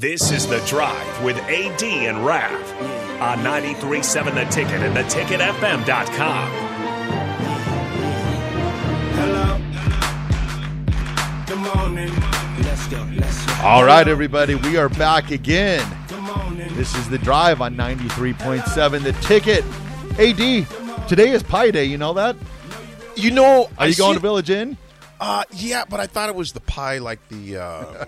This is The Drive with AD and Rav on 93.7 The Ticket and theticketfm.com. Hello. Good morning. Let's go. Let's go. All right, everybody, we are back again. Good morning. This is the drive on 93.7 The Ticket. AD, today is Pi Day. You know that? You know, Are you going to Village Inn? Uh, yeah, but I thought it was the pi, like the, uh,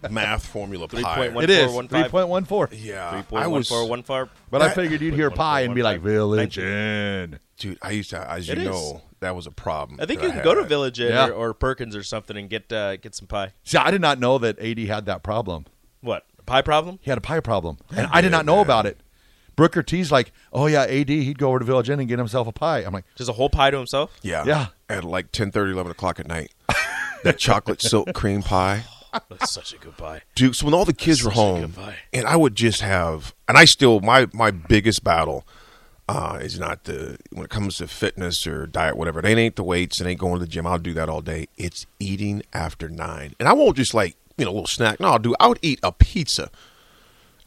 the math formula pi. 3.1. It is 3.15. 3.14. Yeah, Three I point was, four one four. But I figured you'd hear Pi and be like, Village Inn. dude. I used to, as you It is. know, that was a problem. I think that you can go to had. Village Inn Yeah. or, or Perkins or something and get uh, get some pie. See, I did not know that AD had that problem. What a pie problem? He had a pie problem. And I did not know about it. Brooker T's like, oh, yeah, AD, he'd go over to Village Inn and get himself a pie. I'm like, Just a whole pie to himself. Yeah, Yeah. At like 10, 30, 11 o'clock at night. that chocolate silk cream pie. That's such a good pie. Dude, so when all the kids were home, and I would just have, and I still my my biggest battle uh, is not the when it comes to fitness or diet, whatever. It ain't the weights, it ain't going to the gym. I'll do that all day. It's eating after nine, and I won't just like you know a little snack. No, I'll do. I would eat a pizza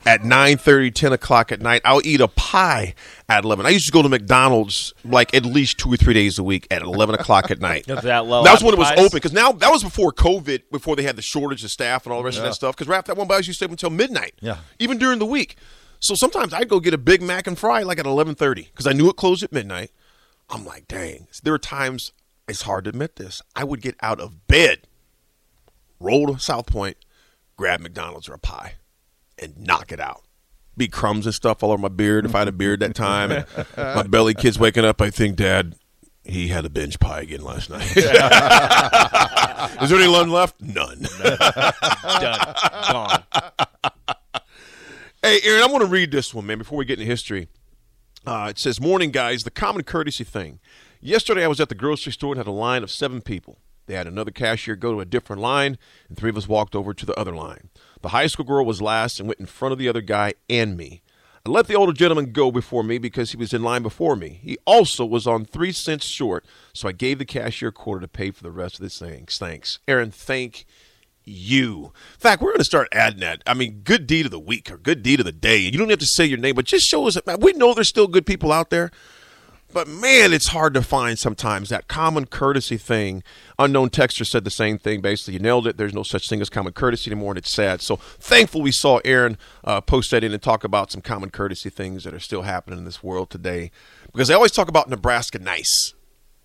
at 9 30, 10 o'clock at night. I'll eat a pie at eleven. I used to go to McDonald's like at least two or three days a week at eleven o'clock at night. Is that low That was when it was pies? open because now that was before COVID, before they had the shortage of staff and all the rest of that stuff. Because Raph, that one bar used to stay open until midnight. Yeah. even during the week. So sometimes I'd go get a Big Mac and fry like at eleven thirty because I knew it closed at midnight. I'm like, dang. There were times it's hard to admit this. I would get out of bed, roll to South Point, grab McDonald's or a pie, and knock it out. Be crumbs and stuff all over my beard if I had a beard that time. And my belly kids waking up. I think, Dad, he had a binge pie again last night. Is there any none left? None. Done. Gone. Hey, Aaron, I want to read this one, man, before we get into history. Uh, it says, Morning, guys. The common courtesy thing. Yesterday, I was at the grocery store and had a line of seven people. They had another cashier go to a different line, and three of us walked over to the other line. The high school girl was last and went in front of the other guy and me. I let the older gentleman go before me because he was in line before me. He also was on three cents short, so I gave the cashier a quarter to pay for the rest of the things. Thanks. Aaron, thank you. In fact, we're going to start adding that. I mean, good deed of the week or good deed of the day. You don't have to say your name, but just show us we know there's still good people out there. But man, it's hard to find sometimes that common courtesy thing. Unknown texture said the same thing. Basically, you nailed it. There's no such thing as common courtesy anymore, and it's sad. So thankful we saw Aaron uh, post that in and talk about some common courtesy things that are still happening in this world today. Because they always talk about Nebraska nice.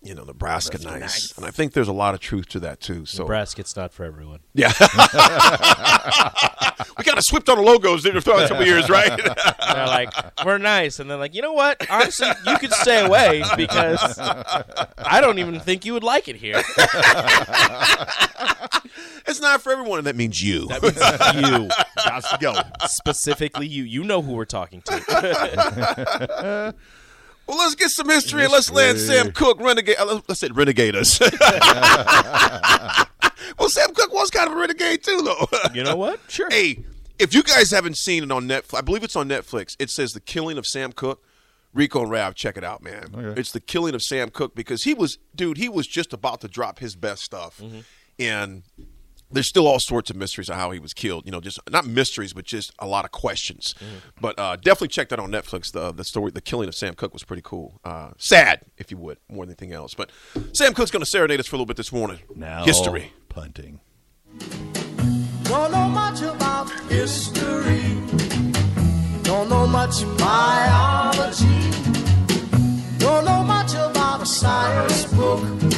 You know, Nebraska, nice. And I think there's a lot of truth to that too. So Nebraska's not for everyone. yeah. we kind of swept on the logos there for a couple years, right? They're like, we're nice, and they're like, you know what? Honestly, you could stay away because I don't even think you would like it here. it's not for everyone, and that means you. That means you, Got to go. specifically you. You know who we're talking to. Well, let's get some history and let's land Sam Cooke renegade. uh, Let's say renegade us. well, Sam Cooke was kind of a renegade too, though. You know what? Sure. hey, if you guys haven't seen it on Netflix, I believe it's on Netflix. It says the killing of Sam Cooke. Rico and Rav, check it out, man. Okay. It's the killing of Sam Cooke because he was, dude, he was just about to drop his best stuff, and there's still all sorts of mysteries of how he was killed. You know, just not mysteries, but just a lot of questions. But uh, definitely check that on Netflix. The the story, the killing of Sam Cooke was pretty cool. Uh, sad, if you would, more than anything else. But Sam Cooke's going to serenade us for a little bit this morning. Now, history. punting. Don't know much about history. Don't know much biology. Don't know much about a science book.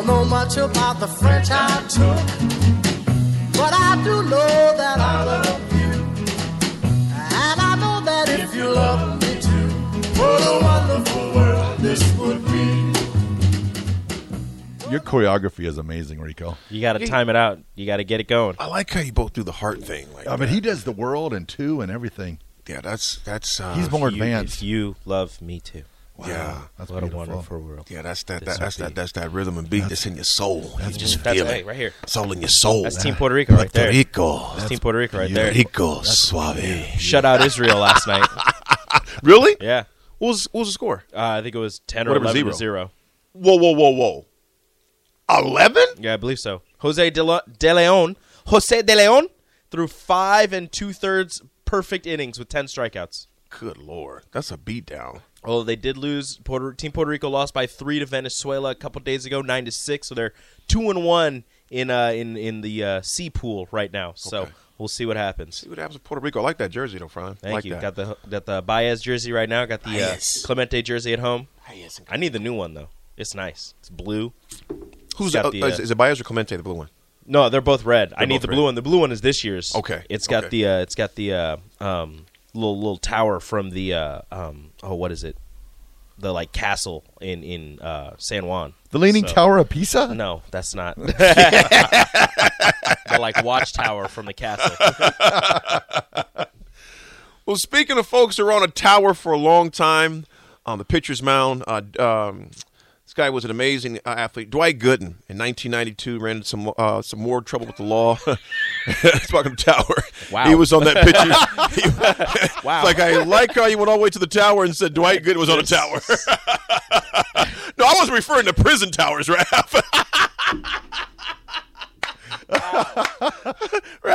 Don't know much about the French I took. But I do know that I love you. And I know that if you love me too, what a wonderful world this would be. Your choreography is amazing, Rico. You got to time it out. You got to get it going. I like how you both do the heart thing. Like I mean, he does the world and two and everything. yeah, that's that's uh, He's more You- advanced. if you love me too. Yeah. That's what beautiful. a wonderful world. Yeah, that's that, that that's that that's that rhythm and beat that's in your soul. You just That's feel hey, it. right here. Soul in your soul. That's Team Puerto Rico right Puerto there. Rico. That's Team Puerto Rico right there. Rico suave. Shut out Israel last night. Really? Yeah. What was what was the score? Uh, I think it was 10 or Whatever, 11 zero. to 0. Whoa, whoa, whoa, whoa. Eleven? Yeah, I believe so. Jose De, Le- De Leon. Jose De Leon through five and two thirds perfect innings with ten strikeouts. Good lord, that's a beatdown. Oh, they did lose. Puerto, Team Puerto Rico lost by three to Venezuela a couple days ago, nine to six. So they're two and one in uh, in in the uh, C pool right now. So Okay. we'll see what happens. See what happens with Puerto Rico. I like that jersey, though, Fran. Thank like you. That. Got the got the Baez jersey right now. Got the uh, Clemente jersey at home. Baez. I need the new one though. It's nice. It's blue. Who's got the, is, uh, is it Baez or Clemente, the blue one? No, they're both red. I They're need both the red. blue one. The blue one is this year's. Okay, It's got okay. the uh, it's got the uh, um, little little tower from the uh, um, oh what is it? The like castle in in uh, San Juan. The Leaning So- Tower of Pisa? No, that's not. the like watchtower from the castle. Well, speaking of folks who are on a tower for a long time, on the pitcher's mound, uh, um, this guy was an amazing uh, athlete. Dwight Gooden in 1992 ran into some uh, some more trouble with the law. Talking tower, Wow. he was on that pitcher. He- Wow. It's like I like how you went all the way to the tower and said Dwight Gooden was on a tower. no, I wasn't referring to prison towers, Raph.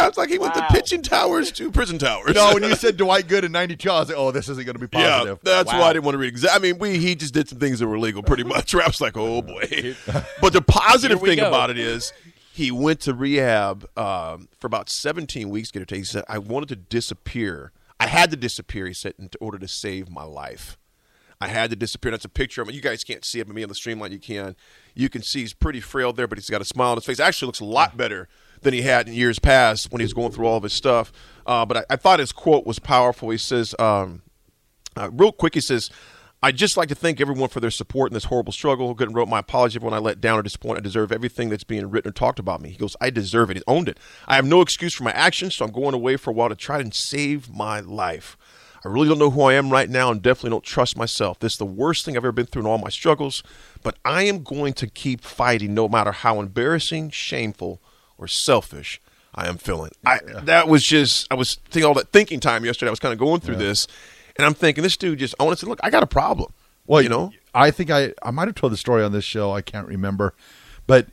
Raph's like he went Wow. to pitching towers to prison towers. No, when you said Dwight Good in 92, I was like, oh, this isn't going to be positive. Yeah, that's Wow. why I didn't want to read. Exa- I mean, we he just did some things that were illegal, pretty much. Rap's like, oh boy. But the positive thing go. about it is, he went to rehab um, for about 17 weeks. Get it? He said, I wanted to disappear. I had to disappear. He said, in order to save my life. I had to disappear. That's a picture of him. You guys can't see it, but me on the streamline, you can. You can see he's pretty frail there, but he's got a smile on his face. Actually, looks a lot better than he had in years past when he was going through all of his stuff. Uh, but I, I thought his quote was powerful. He says, um, uh, real quick, he says, I'd just like to thank everyone for their support in this horrible struggle. Gooden wrote my apology when I let down or disappointed. I deserve everything that's being written or talked about me. He goes, I deserve it. He owned it. I have no excuse for my actions, so I'm going away for a while to try and save my life. I really don't know who I am right now and definitely don't trust myself. This is the worst thing I've ever been through in all my struggles, but I am going to keep fighting no matter how embarrassing, shameful, or selfish I am feeling. I that was just I was thinking all that thinking time yesterday. I was kind of going through this, and I'm thinking this dude just I want to say, look, I got a problem. Well, you know, I think I I might have told the story on this show. I can't remember, but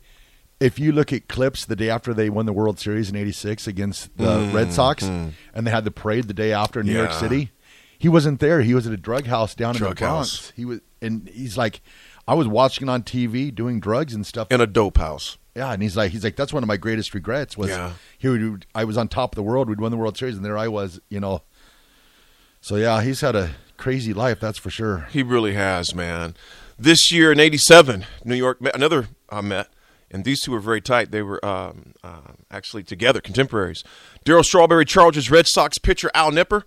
if you look at clips the day after they won the World Series in '86 against the Red Sox, and they had the parade the day after in New York Mm-hmm. City, he wasn't there. He was at a drug house down in Drug the Bronx. house. He was, and he's like, I was watching on TV doing drugs and stuff. in a dope house. Yeah, and he's like, he's like, that's one of my greatest regrets was Yeah. he would, I was on top of the world. We'd won the World Series, and there I was, you know. So yeah, he's had a crazy life, that's for sure. He really has, man. This year in '87, New York met another uh, met, and these two were very tight. They were um, uh, actually together, contemporaries. Darryl Strawberry charges Red Sox pitcher Al Nipper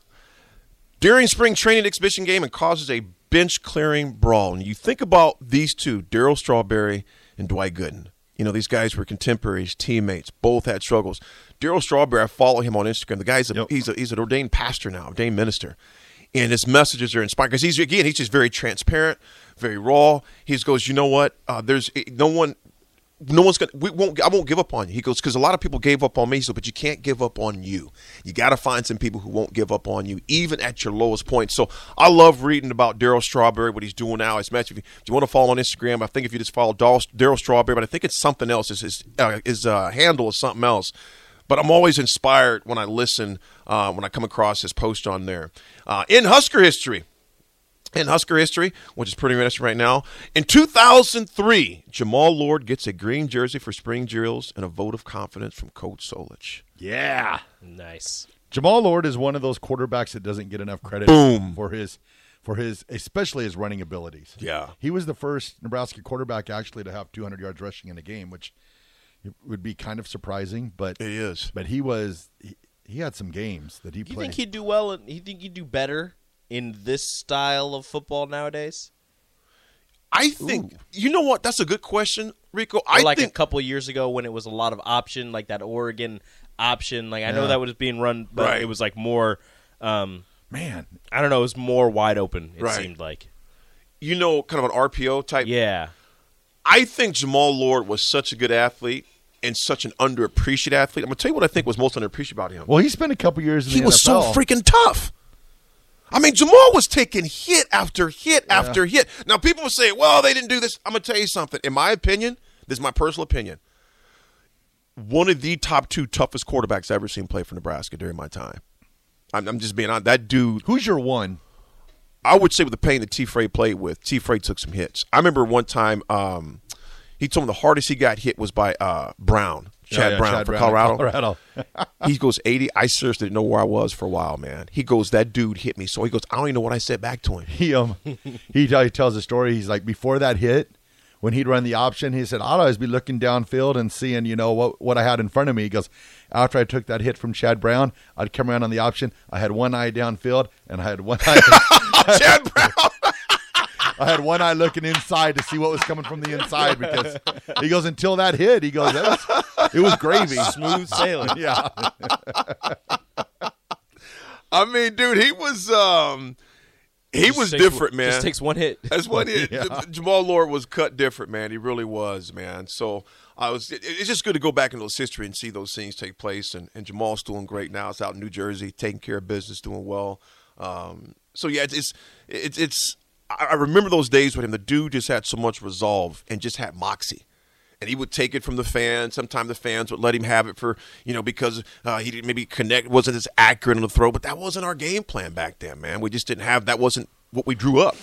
during spring training exhibition game and causes a bench clearing brawl. And you think about these two, Darryl Strawberry and Dwight Gooden. You know, these guys were contemporaries, teammates, both had struggles. Darryl Strawberry, I follow him on Instagram. The guy's a, Yep. he's a, he's an ordained pastor now, ordained minister. And his messages are inspiring because he's again he's just very transparent, very raw. He goes, you know what? Uh, there's no one no one's gonna we won't i won't give up on you. He goes because a lot of people gave up on me. So but you can't give up on you. You got to find some people who won't give up on you even at your lowest point so i love reading about darryl strawberry what he's doing now. His match if you, you want to follow on instagram i think if you just follow Darryl strawberry but i think it's something else his his, uh, his uh, handle is something else. But I'm always inspired when I listen, uh, when I come across his post on there. Uh, in Husker history, in Husker history, which is pretty interesting right now. In 2003, Jammal Lord gets a green jersey for spring drills and a vote of confidence from Coach Solich. Yeah. Nice. Jammal Lord is one of those quarterbacks that doesn't get enough credit Boom. for his for his especially his running abilities. Yeah. He was the first Nebraska quarterback actually to have 200 yards rushing in a game, which would be kind of surprising, but It is. but he was he, he had some games that he Do you played. think he'd do well? In, you think he'd do better in this style of football nowadays? I think, you know what? That's a good question, Rico. Or I like think a couple years ago when it was a lot of option, like that Oregon option. Like I know that was being run, but Right. it was like more. Um, Man, I don't know. It was more wide open. It Right. seemed like. you know, kind of an RPO type. Yeah. I think Jammal Lord was such a good athlete and such an underappreciated athlete. I'm gonna tell you what I think was most underappreciated about him. well, he spent a couple years in he the was so freaking tough. I mean, Jammal was taking hit after hit after hit. Now, people will say, well, they didn't do this. I'm going to tell you something. In my opinion, this is my personal opinion. one of the top two toughest quarterbacks I've ever seen play for Nebraska during my time. I'm, I'm just being honest. That dude, Who's your one? I would say with the pain that T. Frey played with, T. Frey took some hits. I remember one time um, he told me the hardest he got hit was by uh, Brown, Chad Yeah, yeah, Brown Chad for in Colorado. Colorado. he goes 80. I seriously didn't know where I was for a while, man. He goes, that dude hit me. So he goes, I don't even know what I said back to him. he um he, tell- he tells a story. He's like before that hit, when he'd run the option, he said I'd always be looking downfield and seeing you know what what I had in front of me. He goes after I took that hit from Chad Brown, I'd come around on the option. I had one eye downfield and I had one eye. Chad Brown. I had one eye looking inside to see what was coming from the inside because he goes until that hit. He goes that was, it was gravy. Smooth sailing. Yeah, I mean, dude, he was um he Just was takes- different, man. Just takes one hit. That's what it. Yeah. Jammal Lord was cut different, man. He really was, man. So I was. It, it's just good to go back into those history and see those things take place. And, and Jammal's doing great now. It's out in New Jersey, taking care of business, doing well. Um, so yeah, it's it's it's. it's I I remember those days with him. The dude just had so much resolve and just had moxie. And he would take it from the fans. Sometimes the fans would let him have it for you know because uh, he didn't maybe connect wasn't as accurate on the throw. But that wasn't our game plan back then, man. We just didn't have that. wasn't what we drew up.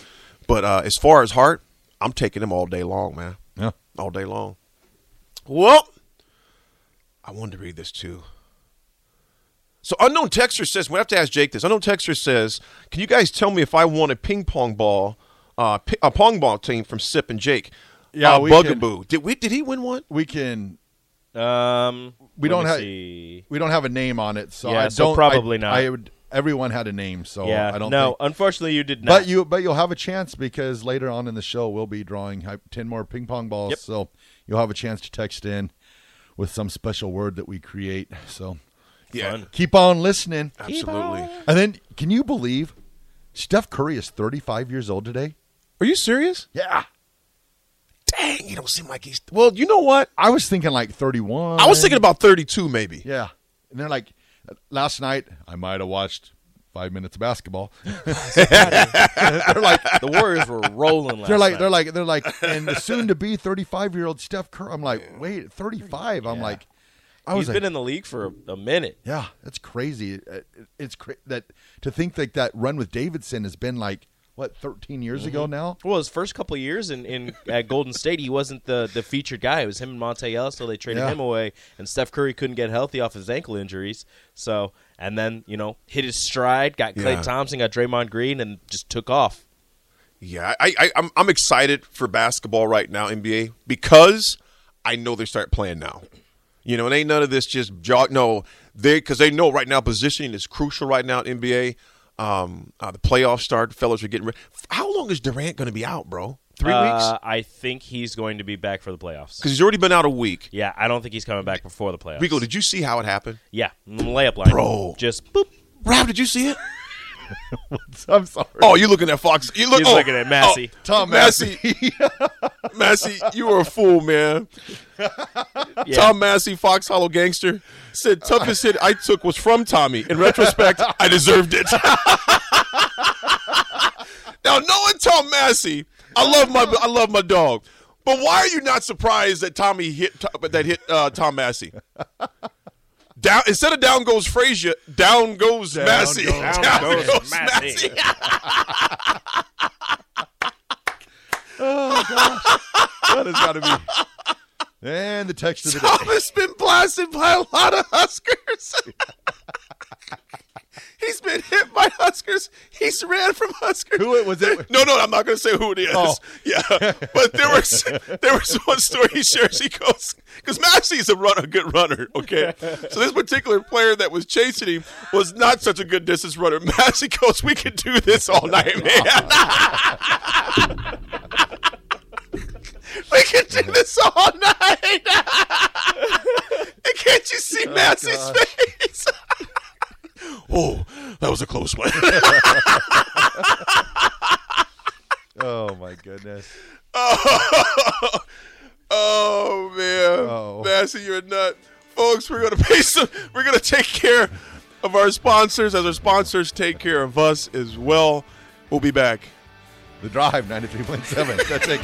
But uh, as far as heart, I'm taking him all day long, man. yeah. All day long. Well, I wanted to read this too. So unknown texter says we have to ask Jake this. Unknown texter says, "Can you guys tell me if I want a ping pong ball, uh, pi- a pong ball team from Sip and Jake? Yeah, uh, we Bugaboo. Did we? Did he win one? We can. Um, We don't have- See. We don't have a name on it, so Yeah, I so don't. probably I, not. I would. Everyone had a name, so yeah, I don't. no. think- Unfortunately, you did not. But you, but you'll have a chance because later on in the show we'll be drawing ten more ping pong balls. Yep. So you'll have a chance to text in with some special word that we create. So Yeah, Fun. keep on listening. absolutely. And then, can you believe Steph Curry is 35 years old today? Are you serious? Yeah, Dang, you don't seem like he's. Well, you know what? I was thinking like 31. I was thinking about 32, maybe. Yeah, and they're like, last night I might have watched five minutes of basketball. they're like, the Warriors were rolling. Last they're like, night. they're like, they're like, and the soon to be 35 year old Steph Curry. I'm like, wait, 35. I'm Yeah. like, I was He's like, been in the league for a, a minute. yeah, that's crazy. It- it- It's cra- that to think that that run with Davidson has been like what 13 years mm-hmm. ago now. Well, his first couple of years in, in at Golden State, he wasn't the, the featured guy. It was him and Monta Ellis, so they traded Yeah. him away. And Steph Curry couldn't get healthy off his ankle injuries. So, and then you know, hit his stride, got Klay Yeah. Thompson, got Draymond Green, and just took off. Yeah, I, I, I'm, I'm excited for basketball right now, NBA, because I know they start playing now. You know, it ain't none of this just jog. No, they because they know right now positioning is crucial right now in NBA. Um, uh, the playoffs start. Fellas are getting ready. How long is Durant going to be out, bro? Three Uh, weeks? I think he's going to be back for the playoffs. Because he's already been out a week. Yeah, I don't think he's coming back before the playoffs. Rico, did you see how it happened? yeah, layup line, Bro. Just boop. Rap, did you see it? I'm sorry. Oh, you looking at Fox? You look. He's oh, looking at Massey. oh, Tom Massey. Massey, you were a fool, man. Yeah. Tom Massey, Fox Hollow Gangster, said toughest hit I took was from Tommy. In retrospect, I deserved it. now, knowing Tom Massey, I love my I love my dog. But why are you not surprised that Tommy hit that hit uh, Tom Massey? Down instead of down goes Frazier, down goes Massey. goes- Down goes Massey. Oh gosh! that has got to be. And the text of the day. Thomas been blasted by a lot of Huskers. He's been hit by Huskers. He's ran from Huskers. Who it- was it? No, no, I'm not going to say who it is. Oh. Yeah, but there was there was one story he shares. He goes because Massey's a run a good runner. Okay, so this particular player that was chasing him was not such a good distance runner. Massey goes, "We could do this all night, man." Oh. We can do this all night. and can't you see oh, Massey's face? Oh, that was a close one. Oh my goodness. oh, oh, man, Oh. Massey, you're a nut, folks. We're gonna pay some. We're gonna take care of our sponsors as our sponsors take care of us as well. We'll be back. The drive 93.7. That's it.